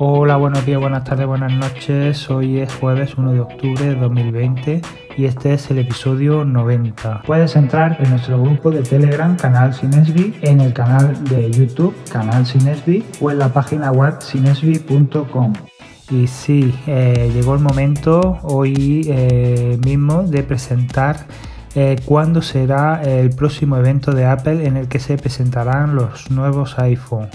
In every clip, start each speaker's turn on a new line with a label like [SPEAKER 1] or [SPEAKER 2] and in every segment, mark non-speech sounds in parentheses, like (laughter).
[SPEAKER 1] Hola, buenos días, buenas tardes, buenas noches. Hoy es jueves 1 de octubre de 2020 y este es el episodio 90. Puedes entrar en nuestro grupo de Telegram, Canal Sinesbi, en el canal de YouTube, Canal Sinesbi, o en la página web sinesbi.com. Y sí, eh, llegó el momento hoy eh, mismo de presentar eh, cuándo será el próximo evento de Apple en el que se presentarán los nuevos iPhone.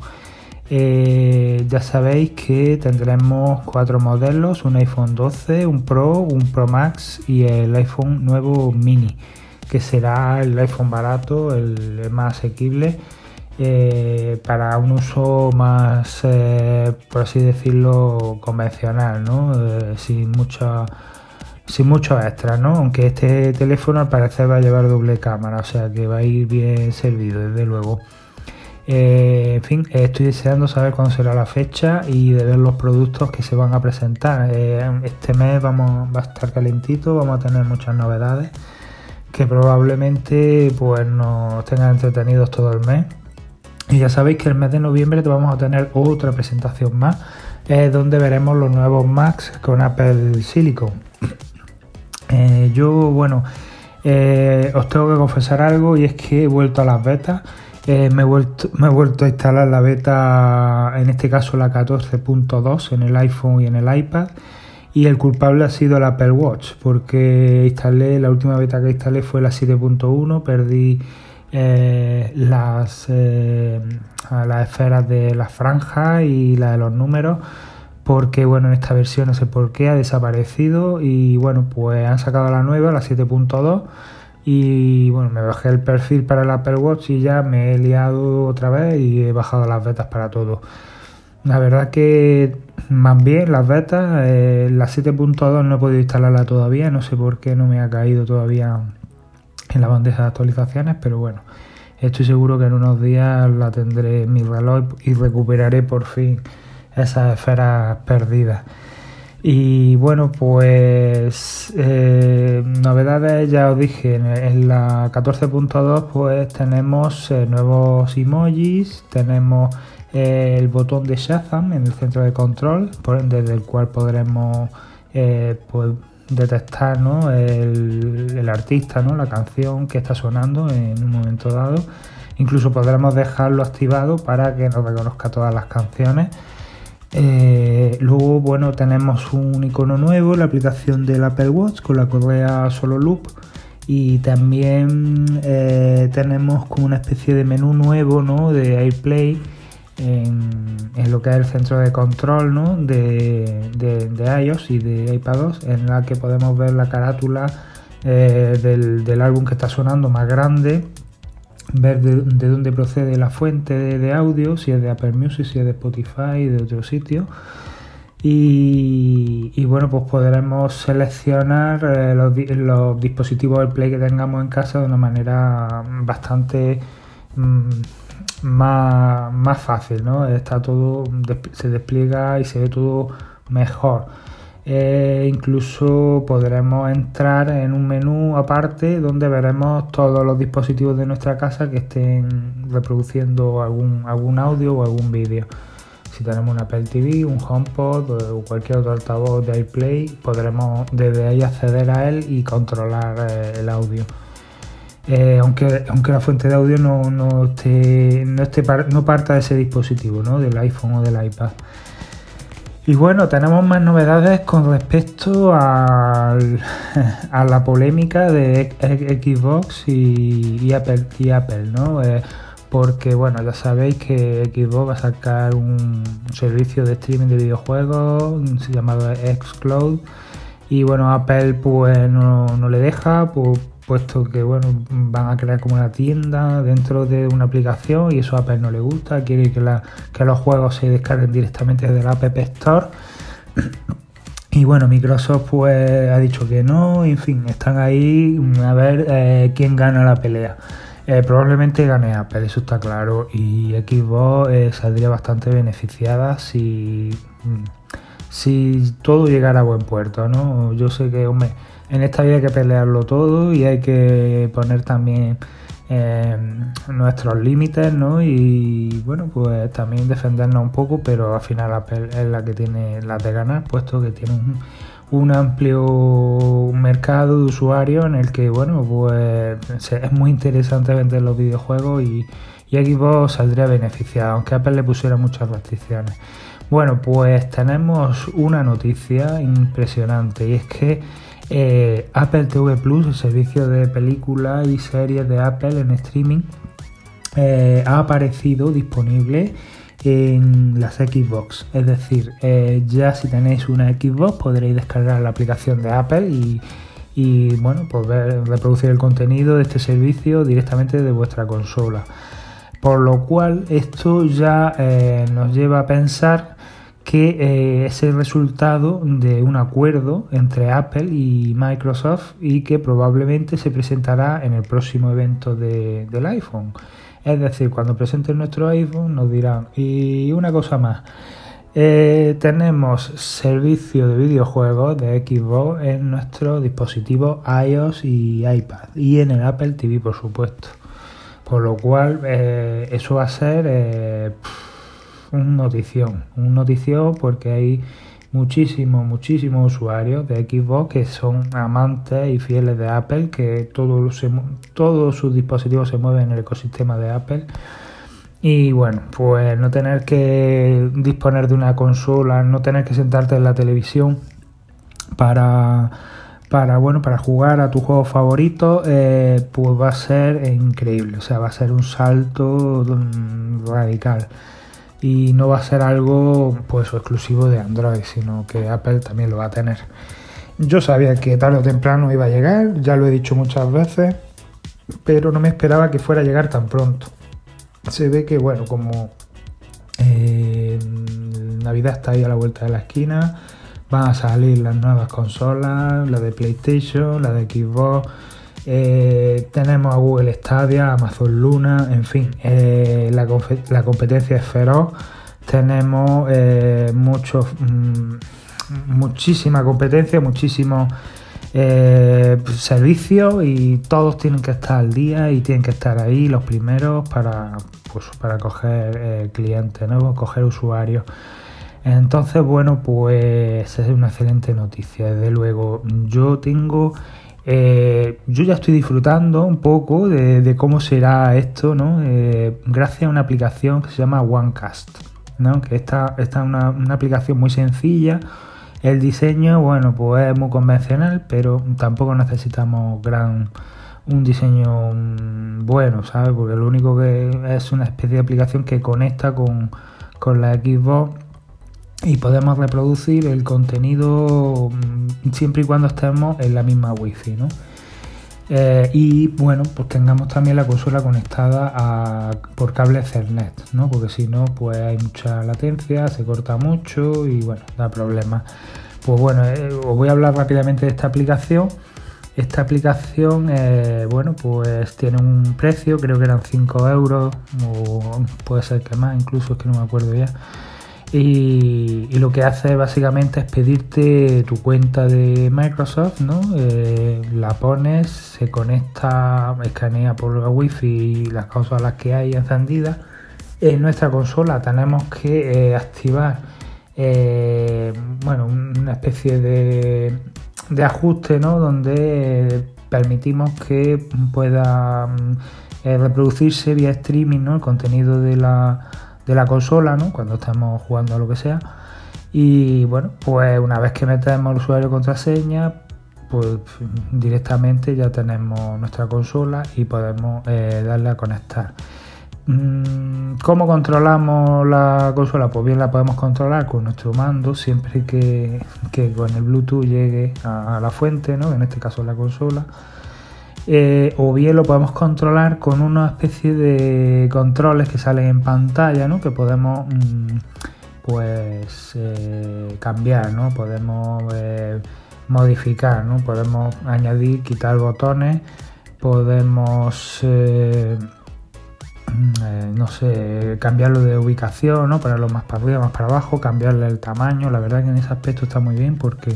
[SPEAKER 1] Eh, ya sabéis que tendremos cuatro modelos, un iPhone 12, un Pro, un Pro Max y el iPhone nuevo mini, que será el iPhone barato, el, más asequible, eh, para un uso más, eh, por así decirlo, convencional, sin mucha sin mucho extra, ¿no? Aunque este teléfono al parecer va a llevar doble cámara, o sea que va a ir bien servido, desde luego. Eh, en fin, estoy deseando saber cuándo será la fecha y de ver los productos que se van a presentar. Eh, este mes vamos, va a estar calentito, vamos a tener muchas novedades que probablemente pues nos tengan entretenidos todo el mes. Y ya sabéis que el mes de noviembre vamos a tener otra presentación más, eh, donde veremos los nuevos Macs con Apple Silicon. (coughs) yo, bueno, os tengo que confesar algo y es que he vuelto a las betas. Eh, me, he vuelto, a instalar la beta, en este caso la 14.2 en el iPhone y en el iPad. Y el culpable ha sido el Apple Watch, porque instalé, la última beta que instalé fue la 7.1, perdí eh, las, eh, las esferas de las franjas y la de los números, porque bueno, en esta versión no sé por qué ha desaparecido y bueno, pues han sacado la nueva, la 7.2 y bueno, me bajé el perfil para el Apple Watch y ya me he liado otra vez y he bajado las betas para todo. La verdad que más bien las betas, eh, la 7.2 no he podido instalarla todavía, no sé por qué no me ha caído todavía en la bandeja de actualizaciones, pero bueno, estoy seguro que en unos días la tendré en mi reloj y recuperaré por fin esas esferas perdidas. Y bueno, pues eh, novedades, ya os dije, en, la 14.2 pues tenemos eh, nuevos emojis, tenemos eh, el botón de Shazam en el centro de control, desde el cual podremos pues, detectar el, el, artista, ¿no? la canción que está sonando en un momento dado. Incluso podremos dejarlo activado para que nos reconozca todas las canciones. Eh, luego, bueno, tenemos un icono nuevo, la aplicación del Apple Watch con la correa solo loop. Y también eh, tenemos como una especie de menú nuevo ¿no? de AirPlay en, lo que es el centro de control ¿no? de, de, iOS y de iPadOS, en la que podemos ver la carátula eh, del, del álbum que está sonando más grande ver de, dónde procede la fuente de, audio, si es de Apple Music, si es de Spotify, de otro sitio. Y, bueno, pues podremos seleccionar eh, los, dispositivos del Play que tengamos en casa de una manera bastante mm, más, más, fácil, ¿no? Está todo, se despliega y se ve todo mejor. Eh, incluso podremos entrar en un menú aparte donde veremos todos los dispositivos de nuestra casa que estén reproduciendo algún, algún audio o algún vídeo. Si tenemos un Apple TV, un HomePod o cualquier otro altavoz de AirPlay, podremos desde ahí acceder a él y controlar eh, el audio. Eh, aunque, aunque la fuente de audio no, no, esté, no, esté, no parta de ese dispositivo, ¿no? del iPhone o del iPad. Y bueno, tenemos más novedades con respecto (laughs) a la polémica de Xbox y, Apple, y Apple, ¿no? Eh, porque bueno, ya sabéis que Xbox va a sacar un servicio de streaming de videojuegos llamado Xcloud y bueno, Apple pues no, no le deja, pues puesto que bueno, van a crear como una tienda dentro de una aplicación y eso a Apple no le gusta, quiere que, los juegos se descarguen directamente desde la App Store. Y bueno, Microsoft pues ha dicho que no, en fin, están ahí a ver eh, quién gana la pelea. Eh, probablemente gane Apple, eso está claro, y Xbox eh, saldría bastante beneficiada si, si todo llegara a buen puerto, ¿no? Yo sé que, hombre, en esta vida hay que pelearlo todo y hay que poner también nuestros límites, ¿no? Y bueno, pues también defendernos un poco, pero al final Apple es la que tiene las de ganar, puesto que tiene un, un amplio mercado de usuarios en el que, bueno, pues es muy interesante vender los videojuegos y, y Xbox saldría beneficiado, aunque Apple le pusiera muchas restricciones. Bueno, pues tenemos una noticia impresionante y es que eh, Apple TV Plus, el servicio de películas y series de Apple en streaming, eh, ha aparecido disponible en las Xbox. Es decir, eh, ya si tenéis una Xbox podréis descargar la aplicación de Apple y, bueno, pues reproducir el contenido de este servicio directamente de vuestra consola. Por lo cual esto ya nos lleva a pensar que eh, es el resultado de un acuerdo entre Apple y Microsoft y que probablemente se presentará en el próximo evento del iPhone. Es decir, cuando presenten nuestro iPhone nos dirán, y una cosa más, eh, tenemos servicio de videojuegos de Xbox en nuestros dispositivos iOS y iPad y en el Apple TV, por supuesto. Por lo cual, eh, eso va a ser un notición, un notición porque hay muchísimos, muchísimos usuarios de Xbox que son amantes y fieles de Apple, que todos sus dispositivos se mueven en el ecosistema de Apple. Y bueno, pues no tener que disponer de una consola, no tener que sentarte en la televisión para, para, bueno, para jugar a tu juego favorito, eh, pues va a ser increíble. O sea, va a ser un salto mm, radical y no va a ser algo pues exclusivo de Android, sino que Apple también lo va a tener. Yo sabía que tarde o temprano iba a llegar, ya lo he dicho muchas veces, pero no me esperaba que fuera a llegar tan pronto. Se ve que, bueno, como eh, Navidad está ahí a la vuelta de la esquina, van a salir las nuevas consolas, la de PlayStation, la de Xbox eh, tenemos a Google Stadia, Amazon Luna, en fin, eh, la, competencia es feroz. Tenemos eh, mm, muchísima competencia, muchísimos servicios y todos tienen que estar al día y tienen que estar ahí los primeros para, pues, para coger clientes nuevos, coger usuarios. Entonces, bueno, pues es una excelente noticia. Desde luego, yo tengo eh, yo ya estoy disfrutando un poco de, cómo será esto. Eh, gracias a una aplicación que se llama OneCast, ¿no? Esta es una, aplicación muy sencilla. El diseño, bueno, pues es muy convencional, pero tampoco necesitamos gran un diseño mm, bueno, ¿sabes? Porque lo único que es una especie de aplicación que conecta con, con la Xbox y podemos reproducir el contenido mm, siempre y cuando estemos en la misma wifi ¿no? Eh, y bueno pues tengamos también la consola conectada por cable Ethernet ¿no? porque si no pues hay mucha latencia se corta mucho y bueno da problemas pues bueno eh, os voy a hablar rápidamente de esta aplicación esta aplicación eh, bueno pues tiene un precio creo que eran 5 euros o puede ser que más incluso es que no me acuerdo ya y, lo que hace básicamente es pedirte tu cuenta de Microsoft, ¿no? Eh, la pones, se conecta, escanea por la wifi las consolas que hay encendidas. En nuestra consola tenemos que eh, activar eh, bueno, una especie de, de ajuste ¿no? donde permitimos que pueda reproducirse vía streaming ¿no? el contenido de la de la consola, ¿no? Cuando estamos jugando a lo que sea. Y bueno, pues una vez que metemos el usuario contraseña, pues directamente ya tenemos nuestra consola y podemos eh, darle a conectar. Mm, ¿Cómo controlamos la consola? Pues bien la podemos controlar con nuestro mando siempre que, con el Bluetooth llegue a, a la fuente, ¿no? en este caso la consola. Eh, o bien lo podemos controlar con una especie de controles que salen en pantalla, ¿no? que podemos mm, pues eh, cambiar, ¿no? podemos eh, modificar, ¿no? podemos añadir, quitar botones, podemos mm, no sé, cambiarlo de ubicación, ¿no? Ponerlo más para arriba, más para abajo, cambiarle el tamaño. La verdad que en ese aspecto está muy bien porque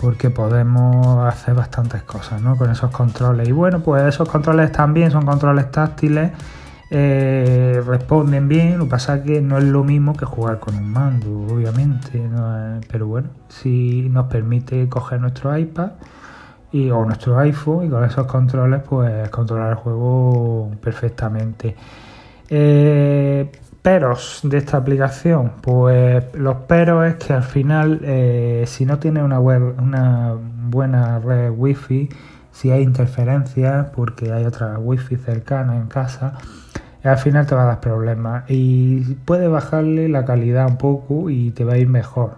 [SPEAKER 1] porque podemos hacer bastantes cosas ¿no? con esos controles. Y bueno, pues esos controles también son controles táctiles, eh, responden bien, lo que pasa es que no es lo mismo que jugar con un mando, obviamente, pero bueno, si nos permite coger nuestro iPad o nuestro iPhone y con esos controles pues controlar el juego perfectamente. Eh, peros de esta aplicación, pues los peros es que al final eh, si no tiene una web, una buena red wifi, si hay interferencias porque hay otra wifi cercana en casa, al final te va a dar problemas. Y puede bajarle la calidad un poco y te va a ir mejor,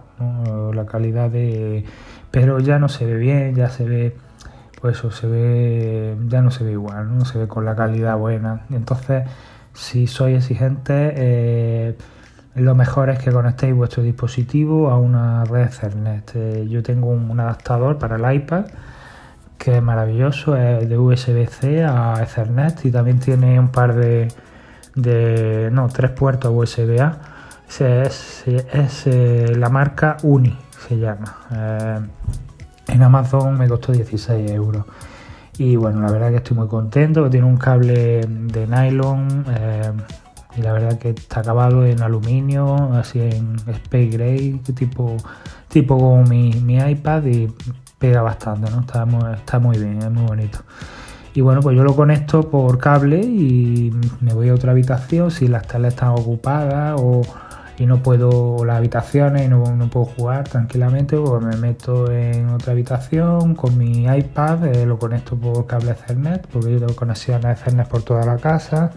[SPEAKER 1] la calidad de, pero ya no se ve bien, ya se ve pues eso se ve ya no se ve igual, no se ve con la calidad buena, entonces si sois exigentes, eh, lo mejor es que conectéis vuestro dispositivo a una red Ethernet. Eh, yo tengo un, adaptador para el iPad que es maravilloso, es de USB-C a Ethernet y también tiene un par de, de no, tres puertos USB-A. Es, eh, la marca Uni, se llama. en Amazon me costó 16 euros. Y bueno, la verdad que estoy muy contento, tiene un cable de nylon eh, y la verdad que está acabado en aluminio, así en Space Gray, tipo, tipo como mi, iPad y pega bastante, ¿no? Está muy, está muy bien, es muy bonito. Y bueno, pues yo lo conecto por cable y me voy a otra habitación si las telas están ocupadas o y no puedo las habitaciones y no, puedo jugar tranquilamente, pues me meto en otra habitación con mi iPad, eh, lo conecto por cable Ethernet, porque yo tengo conexión a Ethernet por toda la casa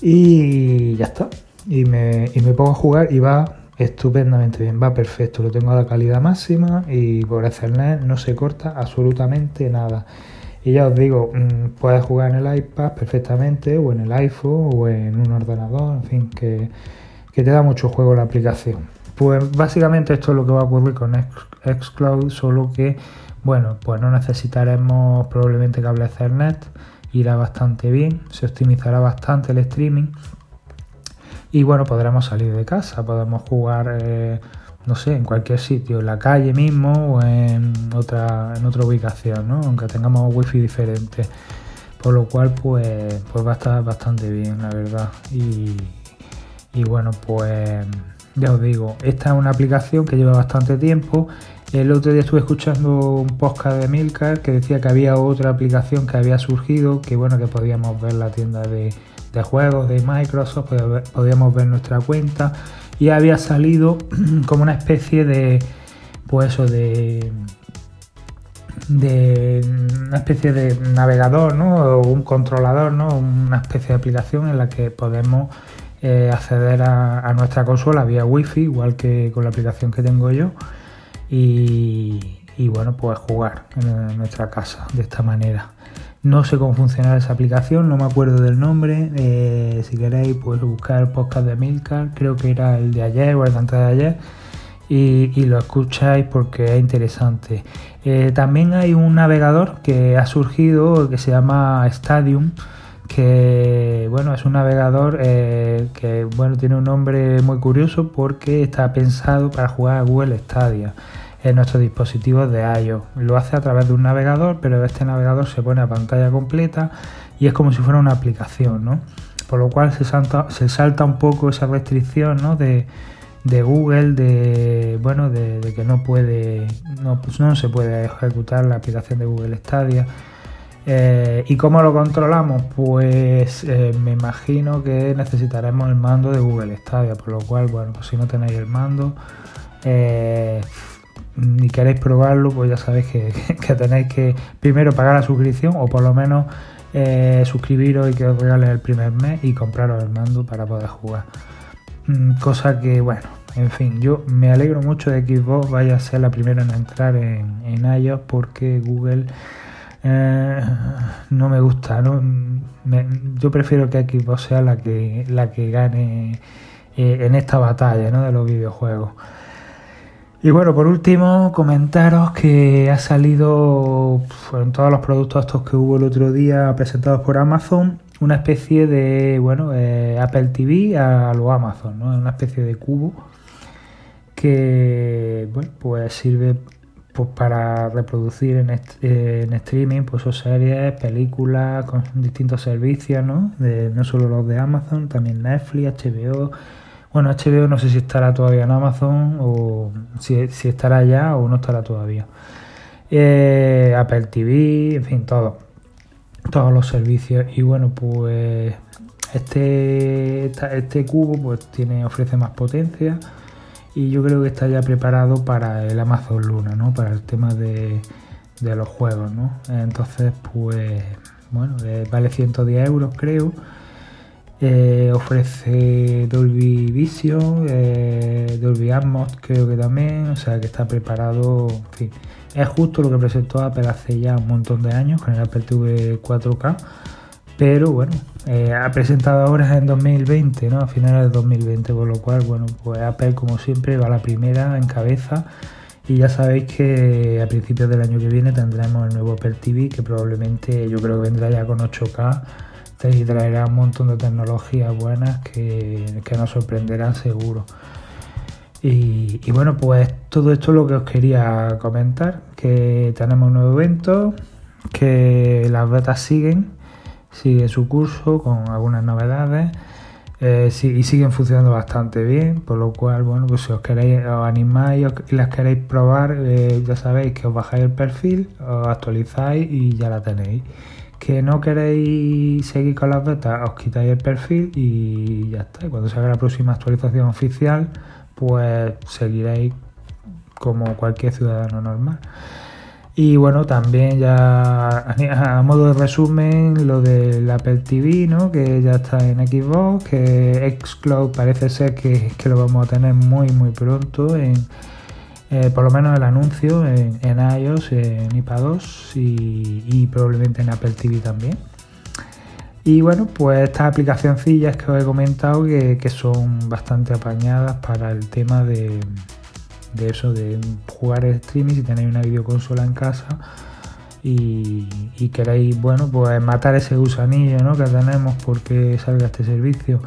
[SPEAKER 1] y ya está. Y me, y me pongo a jugar y va estupendamente bien, va perfecto, lo tengo a la calidad máxima y por Ethernet no se corta absolutamente nada. Y ya os digo, mm, puedes jugar en el iPad perfectamente, o en el iPhone, o en un ordenador, en fin, que que te da mucho juego la aplicación. Pues básicamente esto es lo que va a ocurrir con Xcloud, solo que, bueno, pues no necesitaremos probablemente cable Ethernet, irá bastante bien, se optimizará bastante el streaming y bueno, podremos salir de casa, podemos jugar, eh, no sé, en cualquier sitio, en la calle mismo o en otra, en otra ubicación, ¿no? aunque tengamos wifi diferente. Por lo cual, pues, pues va a estar bastante bien, la verdad. Y, y bueno, pues ya os digo, esta es una aplicación que lleva bastante tiempo. El otro día estuve escuchando un podcast de Milcar que decía que había otra aplicación que había surgido, que bueno, que podíamos ver la tienda de, juegos de Microsoft, podíamos ver nuestra cuenta y había salido (clears throat) como una especie de, pues eso, de de una especie de navegador, ¿no? O un controlador, ¿no? Una especie de aplicación en la que podemos eh, acceder a, nuestra consola vía wifi, igual que con la aplicación que tengo yo. Y, bueno, pues jugar en, nuestra casa de esta manera. No sé cómo funciona esa aplicación, no me acuerdo del nombre. Eh, si queréis, pues buscar el podcast de Milcar, creo que era el de ayer o el de antes de ayer. Y, lo escucháis porque es interesante. Eh, también hay un navegador que ha surgido que se llama Stadium que bueno es un navegador eh, que bueno tiene un nombre muy curioso porque está pensado para jugar a Google Stadia en nuestros dispositivos de iOS. Lo hace a través de un navegador, pero este navegador se pone a pantalla completa y es como si fuera una aplicación, ¿no? Por lo cual se salta, se salta un poco esa restricción, ¿no? De, Google de bueno de, que no puede no, pues no se puede ejecutar la aplicación de Google Stadia eh, ¿Y cómo lo controlamos? Pues eh, me imagino que necesitaremos el mando de Google Stadia, por lo cual, bueno, pues si no tenéis el mando eh, y queréis probarlo, pues ya sabéis (laughs) que, tenéis que primero pagar la suscripción o por lo menos suscribiros y que os regalen el primer mes y compraros el mando para poder jugar. Mm, cosa que, bueno, en fin, yo me alegro mucho de que Xbox vaya a ser la primera en entrar en, en iOS porque Google eh, no me gusta. ¿no? yo prefiero que Xbox sea la que, la que gane eh, en esta batalla ¿no? de los videojuegos. Y bueno, por último, comentaros que ha salido en todos los productos estos que hubo el otro día presentados por Amazon, una especie de, bueno, eh, Apple TV a lo Amazon, ¿no? Una especie de cubo que, bueno, pues sirve pues para reproducir en, en streaming pues o series, películas con distintos servicios, ¿no? De, no solo los de Amazon, también Netflix, HBO. Bueno, HBO no sé si estará todavía en Amazon o si, si estará ya o no estará todavía. Eh, Apple TV, en fin, todo. Todos los servicios. Y bueno, pues este, este cubo pues tiene, ofrece más potencia y yo creo que está ya preparado para el Amazon Luna, ¿no? Para el tema de, los juegos, ¿no? Entonces, pues, bueno, eh, vale 110 euros creo. Eh, ofrece Dolby Vision, eh, Dolby Atmos creo que también, o sea que está preparado, en fin, es justo lo que presentó Apple hace ya un montón de años con el Apple TV 4K pero bueno, eh, ha presentado ahora en 2020, ¿no? A finales de 2020, por lo cual, bueno, pues Apple como siempre va la primera en cabeza y ya sabéis que a principios del año que viene tendremos el nuevo Apple TV que probablemente yo creo que vendrá ya con 8K y traerá un montón de tecnologías buenas que, nos sorprenderán seguro. Y, y, bueno, pues todo esto es lo que os quería comentar, que tenemos un nuevo evento, que las betas siguen sigue su curso con algunas novedades eh, y siguen funcionando bastante bien, por lo cual, bueno, pues si os queréis, os animáis y las queréis probar, eh, ya sabéis que os bajáis el perfil, os actualizáis y ya la tenéis. Que no queréis seguir con las betas, os quitáis el perfil y ya está. Y cuando salga la próxima actualización oficial, pues seguiréis como cualquier ciudadano normal. Y bueno, también ya (laughs) a modo de resumen, lo del Apple TV, ¿no? que ya está en Xbox, que Xcloud parece ser que, lo vamos a tener muy muy pronto, en, eh, por lo menos el anuncio en, en iOS, en iPad2 y, probablemente en Apple TV también. Y bueno, pues estas aplicacioncillas que os he comentado que, que son bastante apañadas para el tema de, de eso, de jugar streaming si tenéis una videoconsola en casa y, queréis, bueno, pues matar ese gusanillo ¿no? que tenemos porque salga este servicio.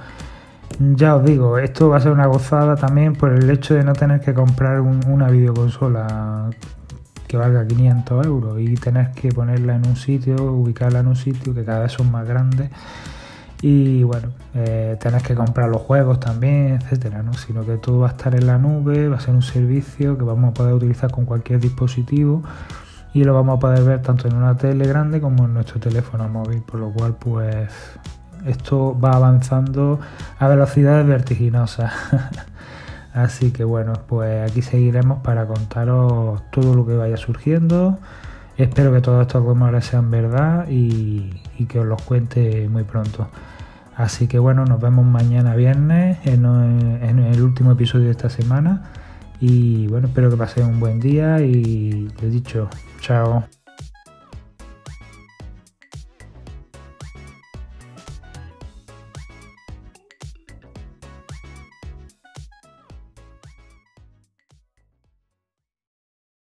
[SPEAKER 1] Ya os digo, esto va a ser una gozada también por el hecho de no tener que comprar una videoconsola que valga 500 euros y tener que ponerla en un sitio, ubicarla en un sitio que cada vez son más grandes y bueno, eh, tenés que comprar los juegos también, etcétera, ¿no? Sino que todo va a estar en la nube, va a ser un servicio que vamos a poder utilizar con cualquier dispositivo y lo vamos a poder ver tanto en una tele grande como en nuestro teléfono móvil, por lo cual pues esto va avanzando a velocidades vertiginosas. (laughs) Así que bueno, pues aquí seguiremos para contaros todo lo que vaya surgiendo. Espero que todos estos rumores sean verdad y, que os los cuente muy pronto. Así que bueno, nos vemos mañana viernes en, el último episodio de esta semana. Y bueno, espero que paséis un buen día y he dicho, chao.